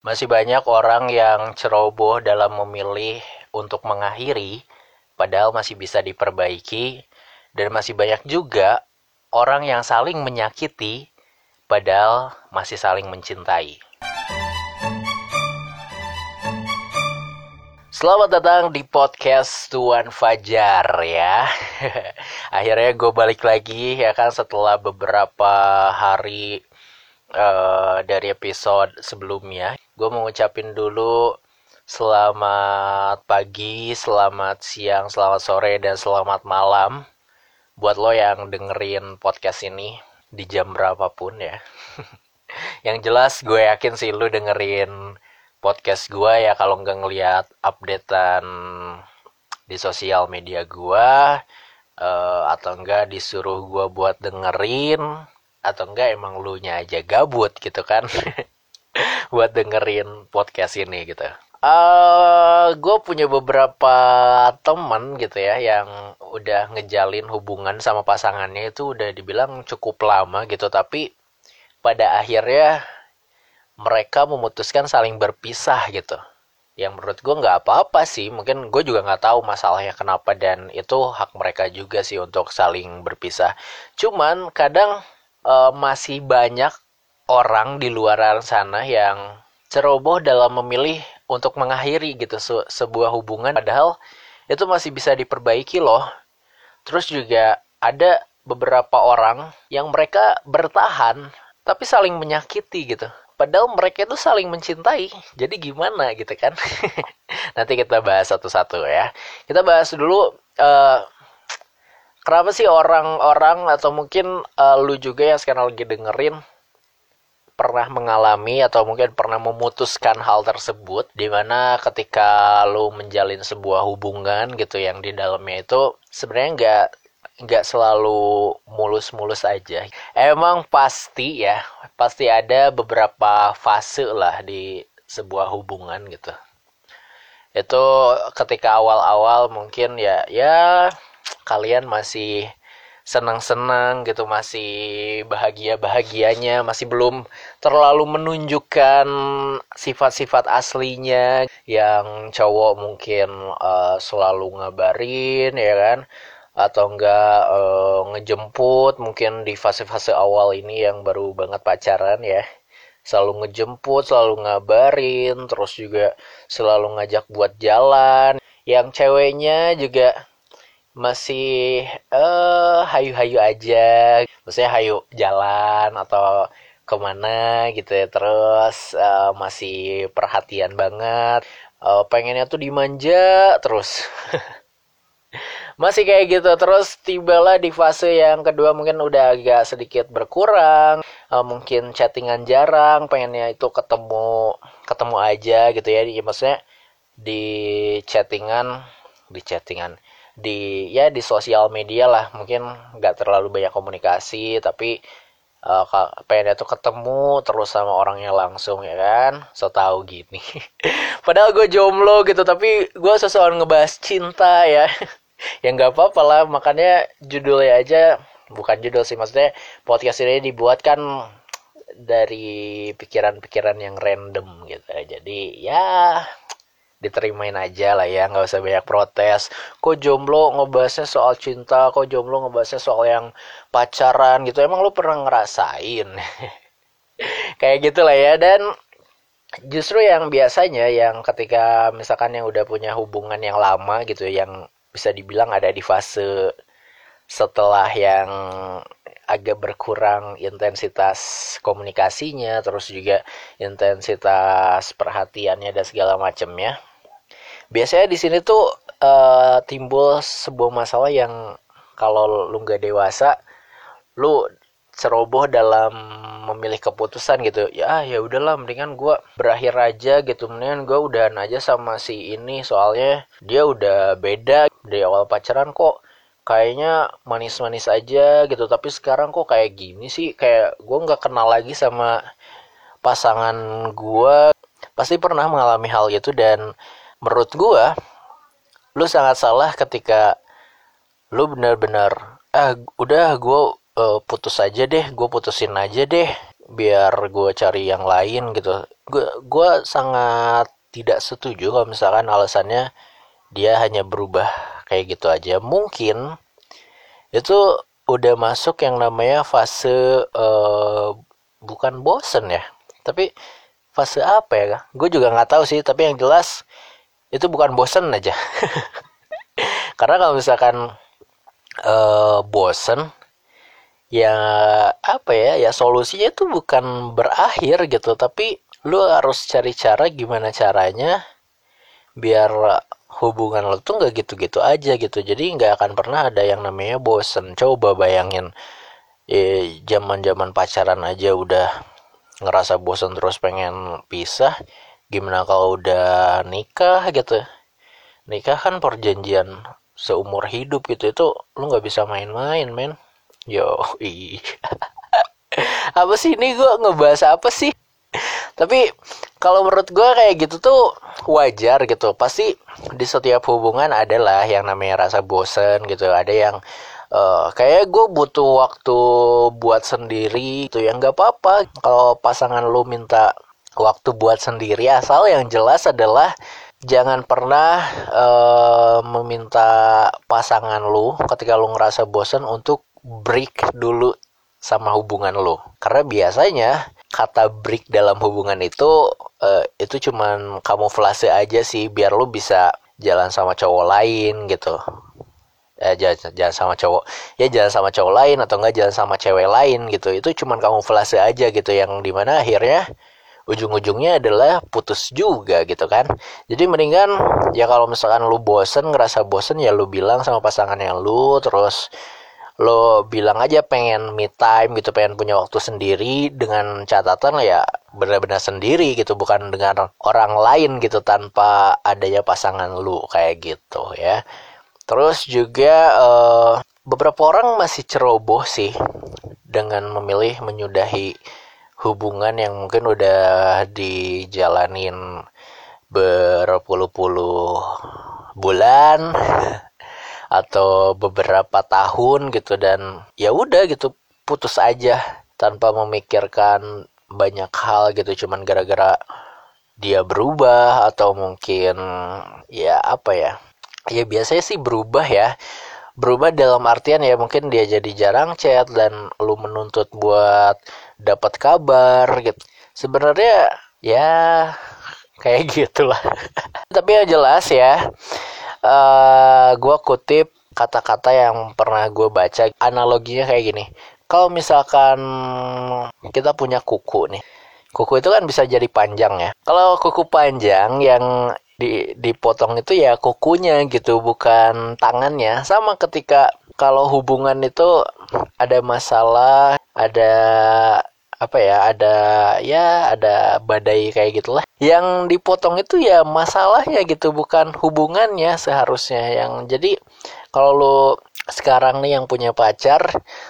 Masih banyak orang yang ceroboh dalam memilih untuk mengakhiri, padahal masih bisa diperbaiki, dan masih banyak juga orang yang saling menyakiti, padahal masih saling mencintai. Selamat datang di podcast Tuan Fajar ya. Akhirnya gue balik lagi ya kan setelah beberapa hari uh, dari episode sebelumnya. Gue mau ngucapin dulu selamat pagi, selamat siang, selamat sore, dan selamat malam buat lo yang dengerin podcast ini di jam berapapun ya. yang jelas gue yakin sih lo dengerin podcast gue ya kalau nggak ngeliat updatean di sosial media gue uh, atau enggak disuruh gue buat dengerin atau enggak emang lu nya aja gabut gitu kan? Buat dengerin podcast ini gitu. Uh, eh, gue punya beberapa temen gitu ya yang udah ngejalin hubungan sama pasangannya itu udah dibilang cukup lama gitu. Tapi pada akhirnya mereka memutuskan saling berpisah gitu. Yang menurut gue nggak apa-apa sih. Mungkin gue juga nggak tahu masalahnya kenapa dan itu hak mereka juga sih untuk saling berpisah. Cuman kadang uh, masih banyak orang di luar sana yang ceroboh dalam memilih untuk mengakhiri gitu se sebuah hubungan padahal itu masih bisa diperbaiki loh terus juga ada beberapa orang yang mereka bertahan tapi saling menyakiti gitu Padahal mereka itu saling mencintai. Jadi gimana gitu kan? Nanti kita bahas satu-satu ya. Kita bahas dulu uh, kenapa sih orang-orang atau mungkin uh, lu juga yang sekarang lagi dengerin pernah mengalami atau mungkin pernah memutuskan hal tersebut di mana ketika lu menjalin sebuah hubungan gitu yang di dalamnya itu sebenarnya nggak nggak selalu mulus-mulus aja. Emang pasti ya, pasti ada beberapa fase lah di sebuah hubungan gitu. Itu ketika awal-awal mungkin ya ya kalian masih senang-senang gitu masih bahagia-bahagianya masih belum terlalu menunjukkan sifat-sifat aslinya yang cowok mungkin uh, selalu ngabarin ya kan? Atau enggak uh, ngejemput mungkin di fase-fase awal ini yang baru banget pacaran ya. Selalu ngejemput selalu ngabarin terus juga selalu ngajak buat jalan. Yang ceweknya juga masih eh uh, hayu-hayu aja. Maksudnya hayu jalan atau ke mana gitu ya. Terus uh, masih perhatian banget. Uh, pengennya tuh dimanja terus. Masih kayak gitu. Terus tibalah di fase yang kedua mungkin udah agak sedikit berkurang. Uh, mungkin chattingan jarang. Pengennya itu ketemu ketemu aja gitu ya. Di maksudnya di chattingan di chattingan di ya di sosial media lah. Mungkin nggak terlalu banyak komunikasi tapi uh, pengennya tuh ketemu terus sama orangnya langsung ya kan? So tau gini. Padahal gue jomblo gitu tapi gue sesuatu ngebahas cinta ya. Ya nggak apa-apa lah makanya judulnya aja bukan judul sih maksudnya podcast ini dibuat kan dari pikiran-pikiran yang random gitu. Jadi ya diterimain aja lah ya nggak usah banyak protes. Kok jomblo ngebahasnya soal cinta kok jomblo ngebahasnya soal yang pacaran gitu emang lu pernah ngerasain? Kayak gitulah ya dan justru yang biasanya yang ketika misalkan yang udah punya hubungan yang lama gitu yang bisa dibilang ada di fase setelah yang agak berkurang intensitas komunikasinya terus juga intensitas perhatiannya dan segala macamnya biasanya di sini tuh uh, timbul sebuah masalah yang kalau lu nggak dewasa lu ceroboh dalam memilih keputusan gitu. Ya ya udahlah mendingan gue berakhir aja gitu. Mendingan gue udahan aja sama si ini soalnya dia udah beda dari awal pacaran kok. Kayaknya manis-manis aja gitu. Tapi sekarang kok kayak gini sih? Kayak gue nggak kenal lagi sama pasangan gue pasti pernah mengalami hal itu dan menurut gue lu sangat salah ketika lu benar-benar ah udah gue uh, putus aja deh gue putusin aja deh biar gue cari yang lain gitu. Gue gue sangat tidak setuju kalau misalkan alasannya dia hanya berubah kayak gitu aja. Mungkin itu udah masuk yang namanya fase uh, bukan bosen ya tapi fase apa ya? Gue juga nggak tahu sih tapi yang jelas itu bukan bosen aja. Karena kalau misalkan uh, bosen ya apa ya ya solusinya itu bukan berakhir gitu. Tapi lu harus cari cara gimana caranya biar hubungan lo tuh nggak gitu-gitu aja gitu. Jadi nggak akan pernah ada yang namanya bosen. Coba bayangin eh zaman-zaman pacaran aja udah ngerasa bosen terus pengen pisah gimana kalau udah nikah gitu nikah kan perjanjian seumur hidup gitu itu lu nggak bisa main-main men Yo, apa sih ini gue ngebahas apa sih? Tapi kalau menurut gue kayak gitu tuh wajar gitu. Pasti di setiap hubungan adalah yang namanya rasa bosen gitu. Ada yang uh, kayak gue butuh waktu buat sendiri gitu ya nggak apa-apa kalau pasangan lu minta waktu buat sendiri asal yang jelas adalah jangan pernah uh, meminta pasangan lu ketika lu ngerasa bosen untuk break dulu sama hubungan lo karena biasanya kata break dalam hubungan itu uh, itu cuman kamuflase aja sih biar lo bisa jalan sama cowok lain gitu. Eh, jalan, jalan sama cowok ya jalan sama cowok lain atau enggak jalan sama cewek lain gitu. Itu cuman kamuflase aja gitu yang di mana akhirnya ujung-ujungnya adalah putus juga gitu kan. Jadi mendingan ya kalau misalkan lu bosen ngerasa bosen ya lu bilang sama pasangan yang lu terus lo bilang aja pengen me time gitu pengen punya waktu sendiri dengan catatan ya benar-benar sendiri gitu bukan dengan orang lain gitu tanpa adanya pasangan lu kayak gitu ya. Terus juga uh, beberapa orang masih ceroboh sih dengan memilih menyudahi hubungan yang mungkin udah dijalanin berpuluh-puluh bulan atau beberapa tahun gitu dan ya udah gitu putus aja tanpa memikirkan banyak hal gitu. Cuman gara-gara dia berubah atau mungkin ya apa ya ya biasanya sih berubah ya. Berubah dalam artian ya mungkin dia jadi jarang chat dan lu menuntut buat dapat kabar gitu. Sebenarnya ya kayak gitulah. Tapi yang jelas ya uh, eh, gue kutip kata-kata yang pernah gue baca. Analoginya kayak gini. Kalau misalkan kita punya kuku nih kuku itu kan bisa jadi panjang ya. Kalau kuku panjang yang di dipotong itu ya kukunya gitu bukan tangannya. Sama ketika kalau hubungan itu ada masalah ada apa ya ada ya ada badai kayak gitulah. Yang dipotong itu ya masalahnya gitu bukan hubungannya seharusnya. Yang jadi kalau lo sekarang nih yang punya pacar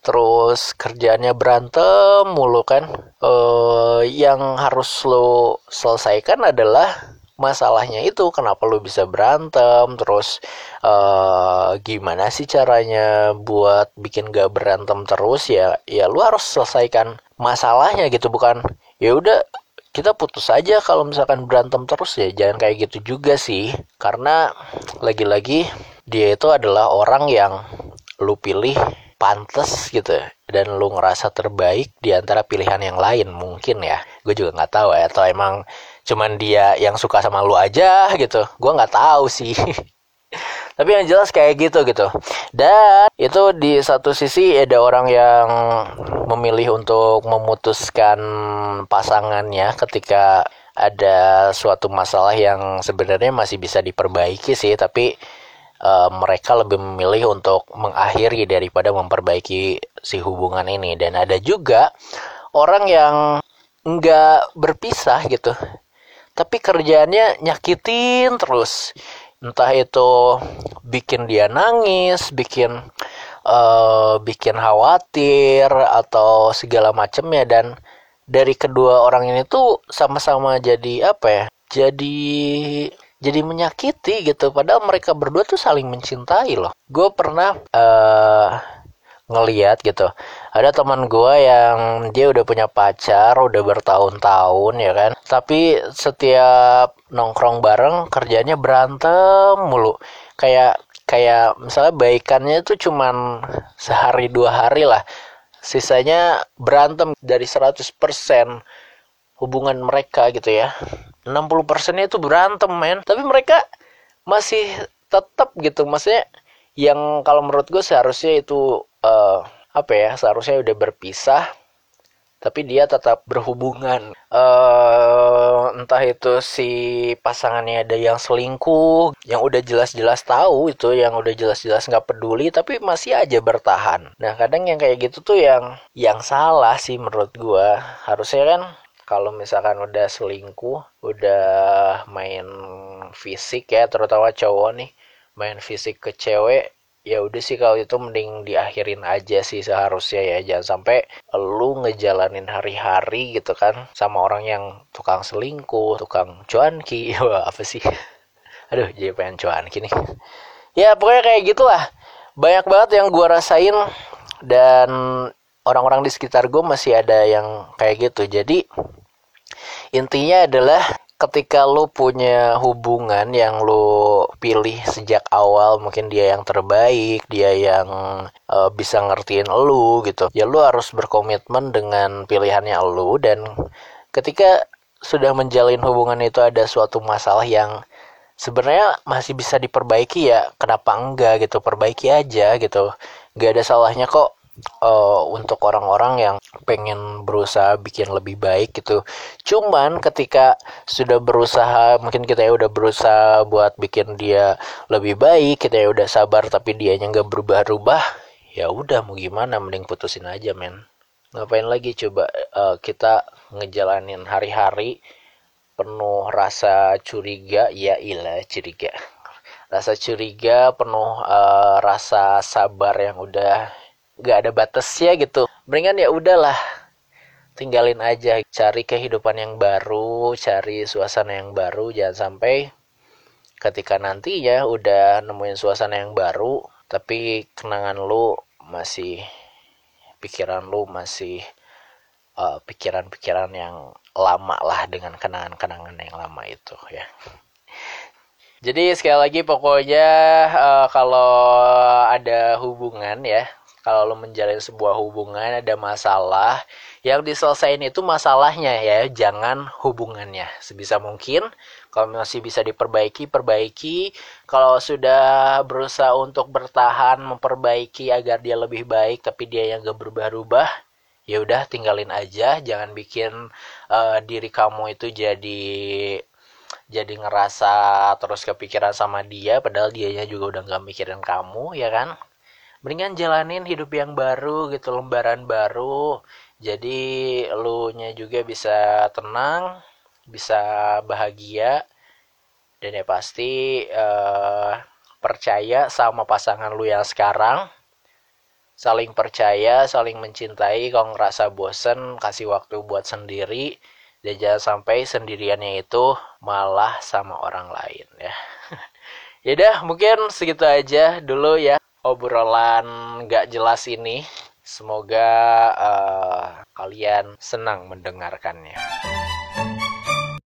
terus kerjanya berantem mulu kan eh yang harus lo selesaikan adalah masalahnya itu. Kenapa lu bisa berantem terus uh, gimana sih caranya buat bikin gak berantem terus? Ya ya lu harus selesaikan masalahnya gitu bukan ya udah kita putus aja kalau misalkan berantem terus ya jangan kayak gitu juga sih. Karena lagi-lagi dia itu adalah orang yang lu pilih pantas gitu dan lu ngerasa terbaik di antara pilihan yang lain mungkin ya. Gue juga nggak tahu ya atau emang cuman dia yang suka sama lu aja gitu. Gue nggak tahu sih tapi yang jelas kayak gitu gitu. Dan itu di satu sisi ada orang yang memilih untuk memutuskan pasangannya ketika ada suatu masalah yang sebenarnya masih bisa diperbaiki sih. Tapi uh, mereka lebih memilih untuk mengakhiri daripada memperbaiki si hubungan ini. Dan ada juga orang yang nggak berpisah gitu. Tapi kerjaannya nyakitin terus entah itu bikin dia nangis bikin uh, bikin khawatir atau segala macamnya. Dan dari kedua orang ini tuh sama-sama jadi apa ya jadi jadi menyakiti gitu. Padahal mereka berdua tuh saling mencintai loh. Gue pernah uh, ngeliat gitu. Ada teman gue yang dia udah punya pacar udah bertahun-tahun ya kan? Tapi setiap nongkrong bareng kerjanya berantem mulu. Kayak kayak misalnya baikannya itu cuman sehari dua hari lah. Sisanya berantem dari 100% hubungan mereka gitu ya. 60 persennya itu berantem men. Tapi mereka masih tetap gitu. Maksudnya yang kalau menurut gue seharusnya itu uh, apa ya seharusnya udah berpisah tapi dia tetap berhubungan. Uh, entah itu si pasangannya ada yang selingkuh yang udah jelas-jelas tahu itu yang udah jelas-jelas nggak peduli tapi masih aja bertahan. Nah kadang yang kayak gitu tuh yang yang salah sih menurut gua. Harusnya kan kalau misalkan udah selingkuh udah main fisik ya terutama cowok nih main fisik ke cewek ya udah sih kalau itu mending diakhirin aja sih seharusnya ya. Jangan sampai lu ngejalanin hari-hari gitu kan sama orang yang tukang selingkuh tukang cuanki. Apa sih? Aduh jadi pengen cuanki nih. Ya pokoknya kayak gitulah. Banyak banget yang gua rasain dan orang-orang di sekitar gue masih ada yang kayak gitu. Jadi intinya adalah ketika lu punya hubungan yang lu pilih sejak awal mungkin dia yang terbaik dia yang uh, bisa ngertiin lu gitu ya lu harus berkomitmen dengan pilihannya lu. Dan ketika sudah menjalin hubungan itu ada suatu masalah yang sebenarnya masih bisa diperbaiki ya kenapa enggak gitu perbaiki aja gitu. Nggak ada salahnya kok uh, untuk orang-orang yang pengen berusaha bikin lebih baik gitu. Cuman ketika sudah berusaha, mungkin kita ya udah berusaha buat bikin dia lebih baik, kita ya udah sabar tapi dia nggak berubah-ubah, ya udah mau gimana, mending putusin aja men. Ngapain lagi coba uh, kita ngejalanin hari-hari penuh rasa curiga, ya ilah curiga. Rasa curiga penuh uh, rasa sabar yang udah gak ada batasnya gitu. Mendingan ya udahlah tinggalin aja. Cari kehidupan yang baru cari suasana yang baru. Jangan sampai ketika nantinya udah nemuin suasana yang baru tapi kenangan lu masih pikiran lu masih eh, pikiran-pikiran yang lama lah dengan kenangan-kenangan yang lama itu ya. Jadi sekali lagi pokoknya uh, kalau ada hubungan ya kalau lo menjalin sebuah hubungan ada masalah yang diselesain itu masalahnya ya jangan hubungannya. Sebisa mungkin kalau masih bisa diperbaiki perbaiki. Kalau sudah berusaha untuk bertahan memperbaiki agar dia lebih baik tapi dia yang gak berubah-ubah ya udah tinggalin aja. Jangan bikin uh, diri kamu itu jadi jadi ngerasa terus kepikiran sama dia padahal dianya juga udah gak mikirin kamu ya kan mendingan jalanin hidup yang baru gitu lembaran baru. Jadi lu nya juga bisa tenang bisa bahagia. Dan ya pasti uh, percaya sama pasangan lu yang sekarang. Saling percaya saling mencintai. Kalau ngerasa bosen kasih waktu buat sendiri. Dan jangan sampai sendiriannya itu malah sama orang lain ya. Ya udah mungkin segitu aja dulu ya obrolan gak jelas ini. Semoga uh, kalian senang mendengarkannya.